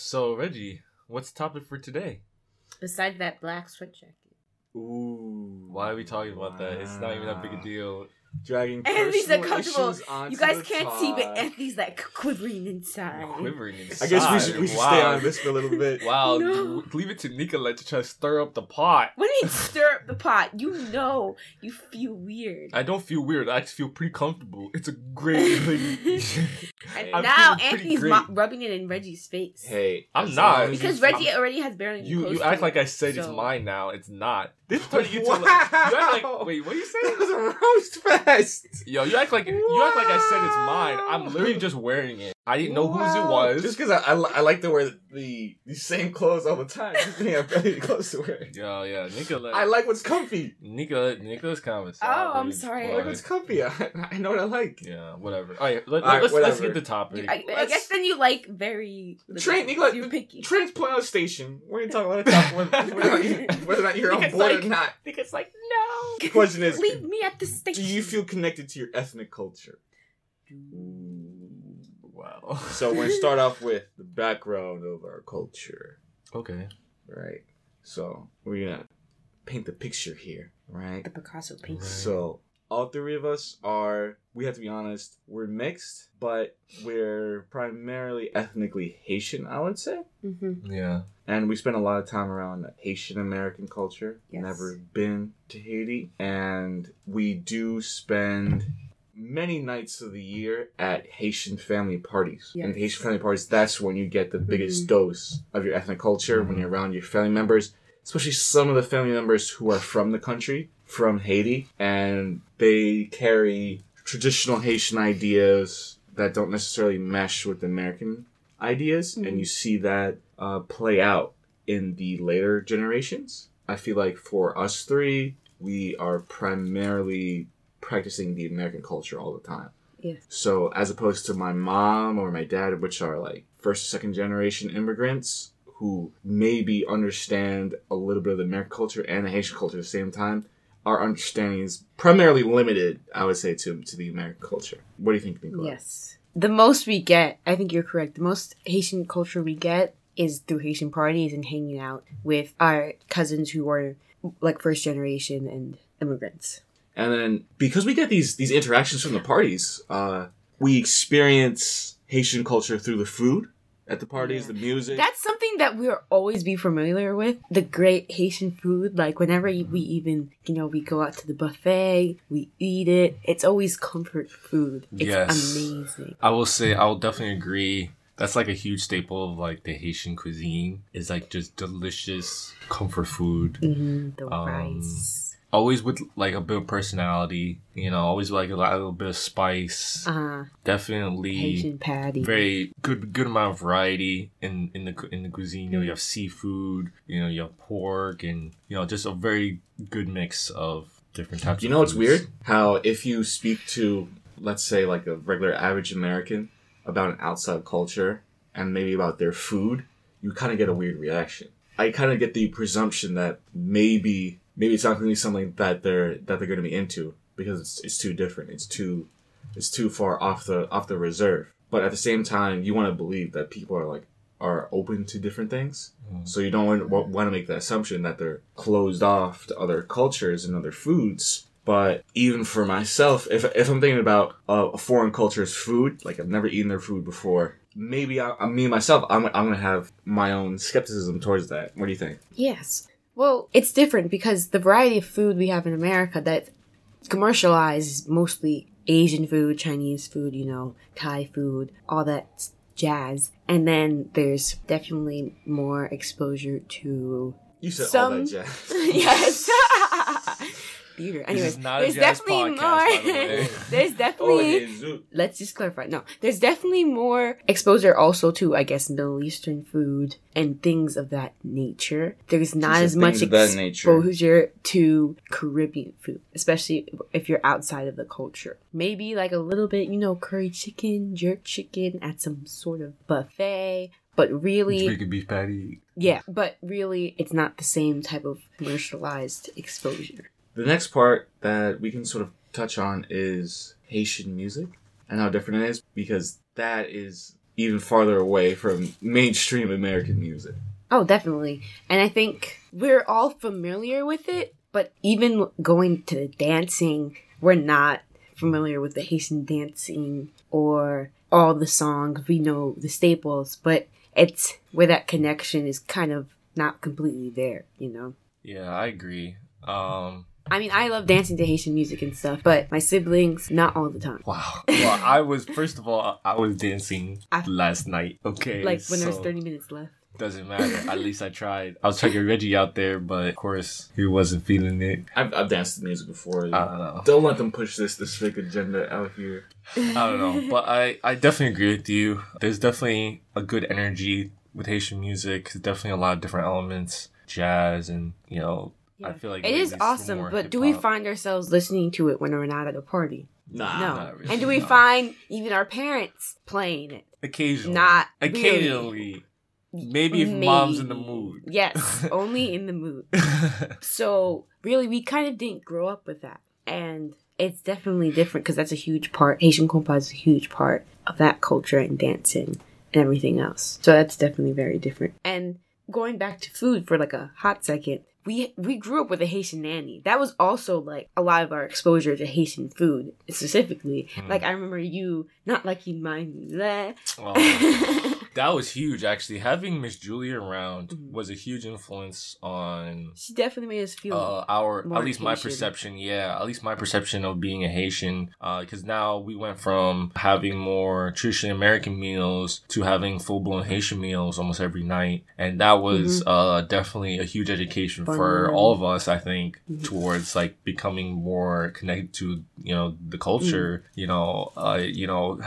So Reggie, what's the topic for today? Besides that black sweat jacket. Ooh. Why are we talking about that? It's not even that big a deal. Dragging Anthony's personal uncomfortable. issues onto You guys can't see, but. Anthony's like quivering inside. Quivering inside. I guess we should we should wow. stay on this for a little bit. Wow, No. leave it to Nicola to try to stir up the pot. What do you mean stir up the pot? You know you feel weird. I don't feel weird. I actually feel pretty comfortable. It's a great. and I'm now feeling Anthony's mo- rubbing it in Reggie's face. Hey, I'm not. long as because you- Reggie already has barely You you act like I said it's mine now. It's not. This turn you to Wow. like, you act like wait what you That say? was a roast fest. Yo, you act like you act like I said it's mine. I'm literally just wearing it. I didn't know whose it was. Just because I, I, I like to wear the the same clothes all the time. Just being ability clothes to wear. Yo, yeah, Nicola. I like what's comfy. Nicola. Nicola's kind of. Oh, I'm sorry. I like what's comfy. I, I know what I like. Yeah, whatever. All right, let, All right, us let's get the topic. I, I guess then you like very Train, Nicola, You're picky. Train's point out station. We're gonna talk about it. Talk whether, whether, or not you- whether or not you're on Because, board like- or not. Because like no. The question is, leave me at the do you feel connected to your ethnic culture? wow. So we're gonna start off with the background of our culture, Okay. right? So we're gonna paint the picture here, right? the Picasso painting? Right. So all three of us are we have to be honest, we're mixed, but we're primarily ethnically Haitian, I would say. Mm-hmm. Yeah. And we spend a lot of time around Haitian American culture. Yes. Never been to Haiti. And we do spend many nights of the year at Haitian family parties. Yes. And Haitian family parties, that's when you get the biggest Mhm. dose of your ethnic culture when Mhm. you're around your family members, especially some of the family members who are from the country, from Haiti, and they carry traditional Haitian ideas that don't necessarily mesh with American ideas, Mhm. and you see that uh, play out in the later generations. I feel like for us three, we are primarily practicing the American culture all the time. Yes. So as opposed to my mom or my dad, which are like first or second generation immigrants who maybe understand a little bit of the American culture and the Haitian culture at the same time, our understanding is primarily limited, I would say, to to the American culture. What do you think, Nicola? Yes. The most we get, I think you're correct. The most Haitian culture we get is through Haitian parties and hanging out with our cousins who are like first generation and immigrants. And then because we get these these interactions from the parties, uh, we experience Haitian culture through the food at the parties, Yeah. the music. That's something that we'll always be familiar with. The great Haitian food. Like whenever we even, you know, we go out to the buffet, we eat it. It's always comfort food. It's Yes. amazing. I will say I will definitely agree. That's like a huge staple of like the Haitian cuisine. Is like just delicious comfort food. hmm The Um, rice. Always with like a bit of personality. You know, always like a, little bit of spice. Uh, Definitely Haitian patty. very good good amount of variety in in the in the cuisine. You know, you have seafood. You know, you have pork, and you know, just a very good mix of different types. you of know what's weird? How if you speak to, let's say, like a regular average American about an outside culture and maybe about their food, you kind of get a weird reaction. I kind of get the presumption that maybe maybe it's not going to be something that they're that they're going to be into because it's it's too different. It's too it's too far off the off the reserve. But at the same time, you want to believe that people are like are open to different things. Mm. So you don't want, want to make the assumption that they're closed off to other cultures and other foods. But even for myself, if, if I'm thinking about uh, a foreign culture's food, like I've never eaten their food before, maybe I, I me myself, I'm, I'm gonna have my own skepticism towards that. What do you think? Yes. Well, it's different because the variety of food we have in America that commercialized is mostly Asian food, Chinese food, you know, Thai food, all that jazz. And then there's definitely more exposure to You said all Some- that jazz. yes. Theater. This Anyways, is not a there's jazz definitely podcast, more. Oh, there's Oh, definitely Jesus. let's just clarify. No, there's definitely more exposure also to, I guess, Middle Eastern food and things of that nature. There's not said as much things of that nature. exposure to Caribbean food, especially if you're outside of the culture. Maybe like a little bit, you know, curry chicken, jerk chicken at some sort of buffet. But really, Jamaican beef patty. yeah, but really, it's not the same type of commercialized exposure. The next part that we can sort of touch on is Haitian music and how different it is because that is even farther away from mainstream American music. Oh, definitely. And I think we're all familiar with it, but even going to the dancing, we're not familiar with the Haitian dancing or all the songs. We know the staples, but it's where that connection is kind of not completely there, you know? Yeah, I agree. Um, I mean, I love dancing to Haitian music and stuff, but my siblings, not all the time. wow. Well, I was first of all, I was dancing I- last night. Okay, Like when there's so 30 minutes left. doesn't matter. At least I tried. I was trying to get Reggie out there, but of course he wasn't feeling it. I've, I've danced to music before. I don't know. Don't let them push this this fake agenda out here. I don't know, but I, I definitely agree with you. There's definitely a good energy with Haitian music. There's definitely a lot of different elements, jazz, and you know, I feel like it is maybe some awesome, but do we find ourselves listening to it when we're not at a party? Nah. no. really, and do we no. find even our parents playing it? occasionally, Not really. occasionally, maybe if mom's in the mood. Yes, only in the mood. So really, we kind of didn't grow up with that, and it's definitely different because that's a huge part. Haitian compas is a huge part of that culture and dancing and everything else. So that's definitely very different. And going back to food for like a hot second, we we grew up with a Haitian nanny. That was also like a lot of our exposure to Haitian food specifically. Hmm. Like I remember you not liking mine. Bleh. Oh, that was huge, actually. Having Miss Julia around Mhm. was a huge influence on she definitely made us feel uh, our at least my perception yeah at least my perception of being a haitian because now we went from having more traditionally american meals to having full-blown haitian meals almost every night and that was uh, definitely a huge education for Mm-hmm. All of us i think Mhm. towards like becoming more connected to you know the culture Mm-hmm. you know uh, you know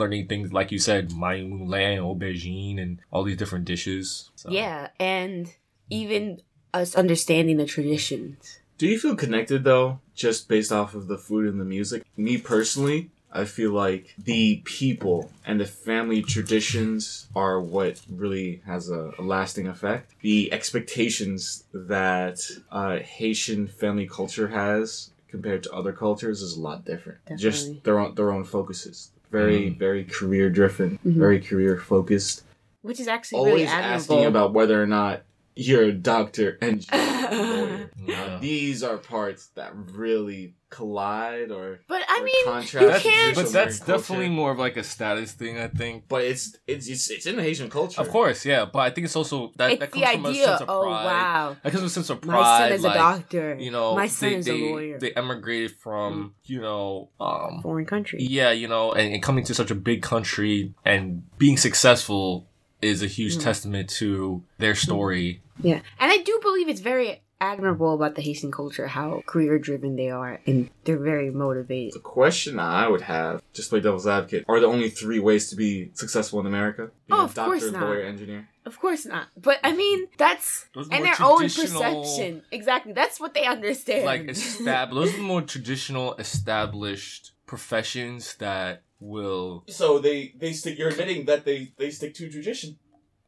learning things like you said mayi moulen aubergine and all these different dishes so. Yeah, and even us understanding the traditions. Do you feel connected though, just based off of the food and the music? Me personally, I feel like the people and the family traditions are what really has a, a lasting effect. The expectations that uh, Haitian family culture has compared to other cultures is a lot different. Definitely. Just their own their own focuses. Very Mm. very career driven, Mhm. very career focused. Which is actually Always really admirable. asking about whether or not you're a doctor, engineer, lawyer. Yeah. These are parts that really collide or, but I or mean, contrast. you can't- but that's American culture. definitely more of like a status thing, I think. But it's it's it's, it's in the Haitian culture. Of course, yeah, but I think it's also that, it's that the comes from a sense of pride. Oh wow, That comes from a sense of pride. my son is like, a doctor. You know, my son they, is they, a lawyer. They emigrated from, you know, um, Foreign country. yeah, you know, and, and coming to such a big country and being successful is a huge Mm. testament to their story. Yeah, and I do believe it's very admirable about the Haitian culture how career driven they are, and they're very motivated. The question I would have, just play devil's advocate, are the only three ways to be successful in America? Being Oh, a of doctor, course not. lawyer, engineer. Of course not, but I mean that's Those are and their own perception. Exactly, that's what they understand. Like established, those are the more traditional, established professions that will So they they stick. You're admitting that they they stick to tradition.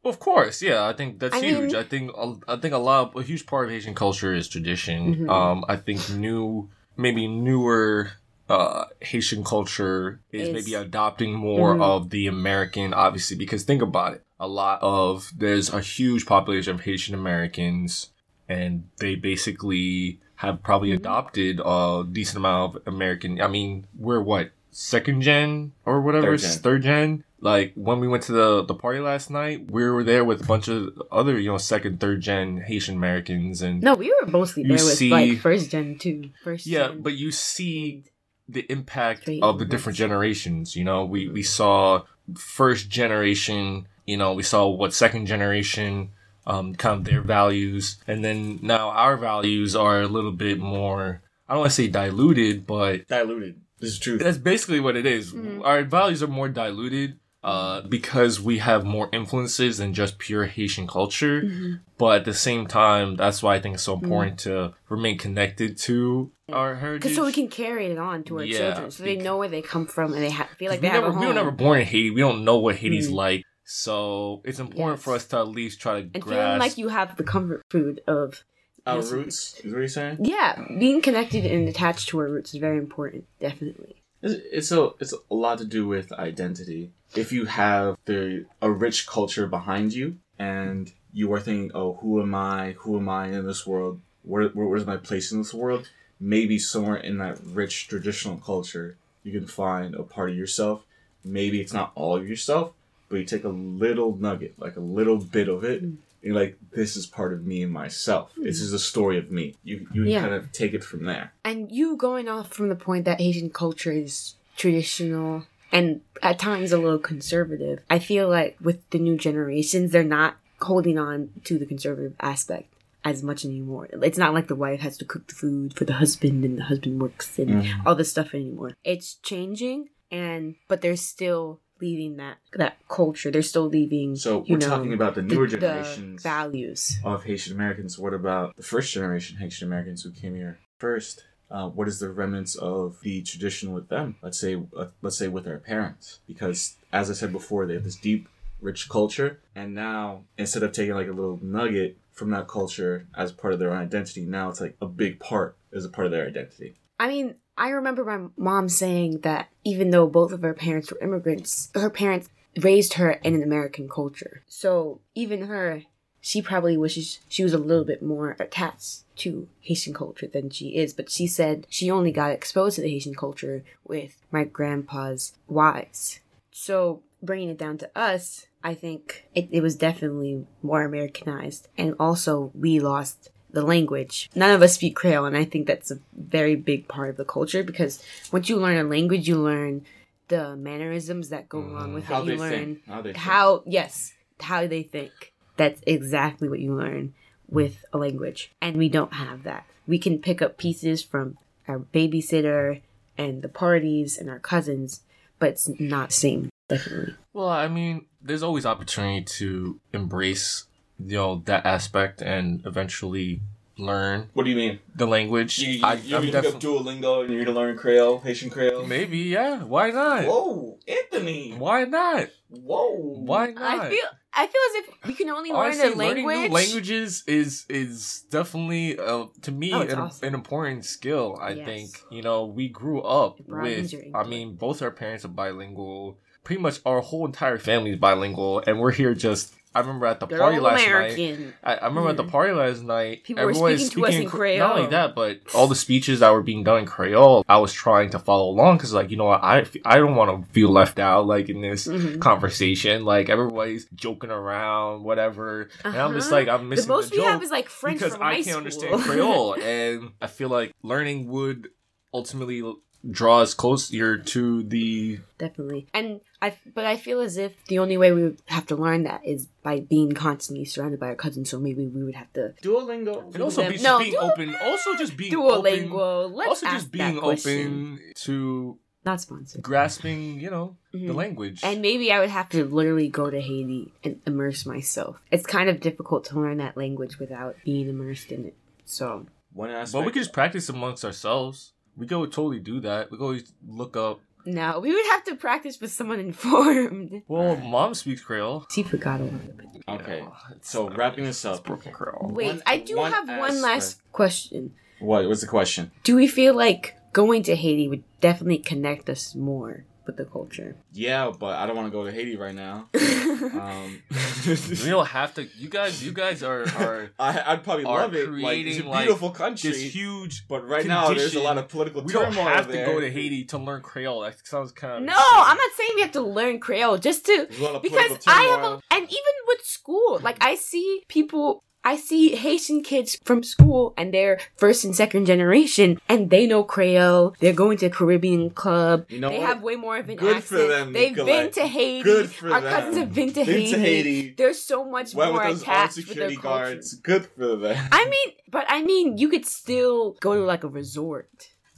Of course, yeah. I think that's I huge. mean- I think I think a lot, of, a huge part of Haitian culture is tradition. Mhm. Um, I think new, maybe newer uh Haitian culture is, Is- maybe adopting more Mhm. of the American, obviously, because think about it. A lot of there's a huge population of Haitian Americans, and they basically have probably Mhm. adopted a decent amount of American. I mean, we're what second gen or whatever, Third gen. third gen. Like when we went to the the party last night, we were there with a bunch of other you know second, third gen Haitian Americans, and no, we were mostly You there with like first gen too. First yeah, gen. but you see the impact Straight of the immigrants. different generations. You know, we we saw first generation. You know, we saw what second generation. Um, kind of their values, and then now our values are a little bit more. I don't want to say diluted, but Diluted. This is true. that's basically what it is. Mhm. Our values are more diluted uh, because we have more influences than just pure Haitian culture. Mhm. But at the same time, that's why I think it's so Mm-hmm. important to remain connected to our heritage. Because so we can carry it on to our Yeah, children, so they know where they come from and they ha- feel like we they have never, a home. we were never born in Haiti. We don't know what Haiti's Mm. like. So it's important for us to at least try to and grasp. feeling like you have the comfort food of Our Yes. roots is what you're saying. yeah, being connected and attached to our roots is very important. Definitely. It's, it's a it's a lot to do with identity. If you have the a rich culture behind you and you are thinking, oh, who am I? Who am I in this world? Where, where where's my place in this world? Maybe somewhere in that rich traditional culture, you can find a part of yourself. Maybe it's not all of yourself, but you take a little nugget, like a little bit of it, and you're like, this is part of me and myself. This is a story of me. You you Yeah. kind of take it from there. And you going off from the point that Haitian culture is traditional and at times a little conservative, I feel like with the new generations, they're not holding on to the conservative aspect as much anymore. It's not like the wife has to cook the food for the husband and the husband works and Mm-hmm. all this stuff anymore. It's changing and but they're still leaving that that culture. They're still leaving So we're know, talking about the the- newer the generations values. of Haitian Americans. What about the first generation Haitian Americans who came here first? Uh, what is the remnants of the tradition with them? Let's say, uh, let's say with our parents, because as I said before, they have this deep, rich culture, and now instead of taking like a little nugget from that culture as part of their own identity, now it's like a big part as a part of their identity. I mean, I remember my mom saying that even though both of her parents were immigrants, her parents raised her in an American culture. So even her, she probably wishes she was a little bit more attached to Haitian culture than she is. But she said she only got exposed to the Haitian culture with my grandpa's wives. So bringing it down to us, I think it, it was definitely more Americanized. And also, we lost the language. None of us speak Creole, and I think that's a very big part of the culture because once you learn a language, you learn the mannerisms that go along mm. with How it. they You learn think. How they think. how yes, how they think. That's exactly what you learn with a language, and we don't have that. We can pick up pieces from our babysitter and the parties and our cousins, but it's not the same. Definitely. Well, I mean, there's always opportunity to embrace, you know, that aspect and eventually learn What do you mean? the language. You, you, I, you're I'm gonna pick up Duolingo and you're gonna learn Creole, Haitian Creole. maybe, yeah. Why not? Whoa, Anthony! Why not? Whoa! Why not? I feel I feel as if we can only Honestly, learn a learning language. new languages is is definitely uh, to me Oh, an, awesome. an important skill. I Yes. think you know we grew up with. I mean, both our parents are bilingual. Pretty much our whole entire family is bilingual, and we're here just. I remember at the They're party last night. I, I remember at the party last night. People were everyone was speaking to us in Cre- Not only that, but all the speeches that were being done in Creole, I was trying to follow along because, like, you know, what, I don't want to feel left out, like in this Mhm. conversation. Like everybody's joking around, whatever, and I'm just Uh-huh. like, I'm missing The most the we have is like French because I can't school. understand Creole, and I feel like learning would ultimately draw us closer to the Definitely. And I, but I feel as if the only way we would have to learn that is by being constantly surrounded by our cousins. So maybe we would have to Duolingo. and also be, no, being Duo- open. Also, just being open. Duolingo. Let's Also, ask just being that open to Not sponsored. grasping, you know, the Mhm. language. And maybe I would have to literally go to Haiti and immerse myself. It's kind of difficult to learn that language without being immersed in it. So One aspect. but we could just practice amongst ourselves. We could totally do that. We could always look up. no, we would have to practice with someone informed. Well, mom speaks Creole. She forgot a lot of. Okay. You know, it's So wrapping this up. broken Creole. Wait, One- I do one have one last aspect- question. What? was the question? Do we feel like going to Haiti would definitely connect us more with the culture? Yeah, but I don't want to go to Haiti right now. Um, We don't have to. You guys, you guys are are I, I'd probably Are love it. Like it's a creating, like, beautiful country, this huge. but right now there's a lot of political We turmoil don't have to go to Haiti to learn Creole. That sounds kind of no, I'm not saying we have to learn Creole just to a lot of because I have a, and even with school, like I see people, I see Haitian kids from school and they're first and second generation and they know Creole. They're going to Caribbean club. You know they what? have way more of an Good accent. for them, They've Nicolette. been to Haiti. Good for Our them. cousins have been to Been Haiti. to Haiti. They're so much Went more with those attached with their guards. Good for them. I mean, but I mean, you could still go to like a resort.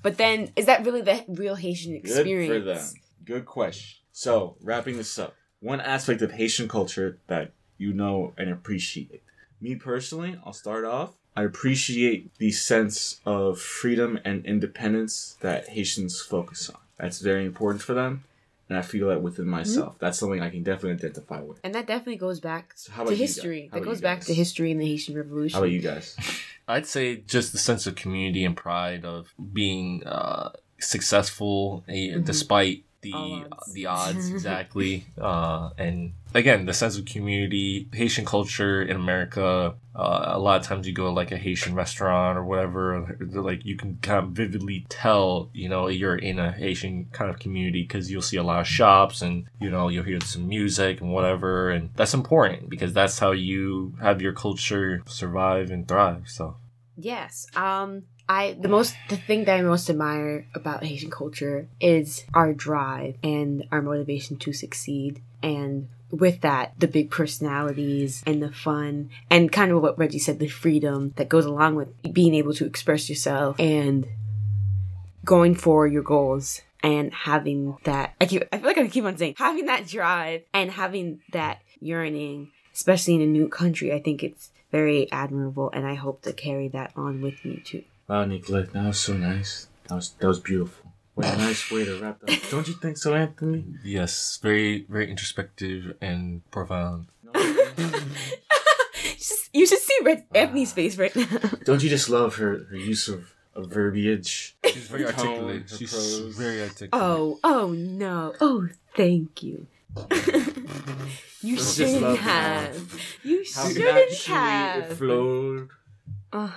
But then, is that really the real Haitian experience? Good for them. Good question. So, wrapping this up, one aspect of Haitian culture that you know and appreciate. Me personally, I'll start off. I appreciate the sense of freedom and independence that Haitians focus on. That's very important for them, and I feel that within myself. That's something I can definitely identify with. And that definitely goes back So how to about you history. How That about goes back to history and the Haitian Revolution. How about you guys? I'd say just the sense of community and pride of being uh, successful eh, despite the All odds. the odds exactly. uh, and again, the sense of community, Haitian culture in America. Uh, a lot of times you go to like a Haitian restaurant or whatever, like you can kind of vividly tell, you know, you're in a Haitian kind of community because you'll see a lot of shops and you know you'll hear some music and whatever, and that's important because that's how you have your culture survive and thrive. So. Yes. Um I the most the thing that I most admire about Haitian culture is our drive and our motivation to succeed and with that the big personalities and the fun and kind of what Reggie said the freedom that goes along with being able to express yourself and going for your goals and having that I keep I feel like I keep on saying having that drive and having that yearning especially in a new country I think it's very admirable and I hope to carry that on with me too. Wow, Nicolette, that was so nice. That was that was beautiful. What a nice way to wrap up. Don't you think so, Anthony? Yes, very very introspective and profound. Just, you should see Red Anthony's face right now. Don't you just love her, her use of, of verbiage? She's very Her tone, articulate. She's prose. very articulate. Oh, oh no. Oh, thank you. you shouldn't love have. You How shouldn't naturally have. it flowed. Uh,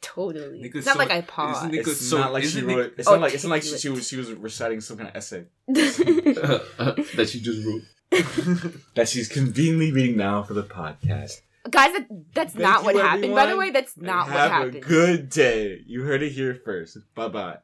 totally. Nico's It's not so- like I paused. it- It's so- not like she isn't it- wrote. It's not Oh, like it's not like she, she was she was reciting some kind of essay that she just wrote. that she's conveniently reading now for the podcast. Guys, that, that's Thank not you, what happened. By the way, that's And not what have happened. a good day. You heard it here first. Bye bye.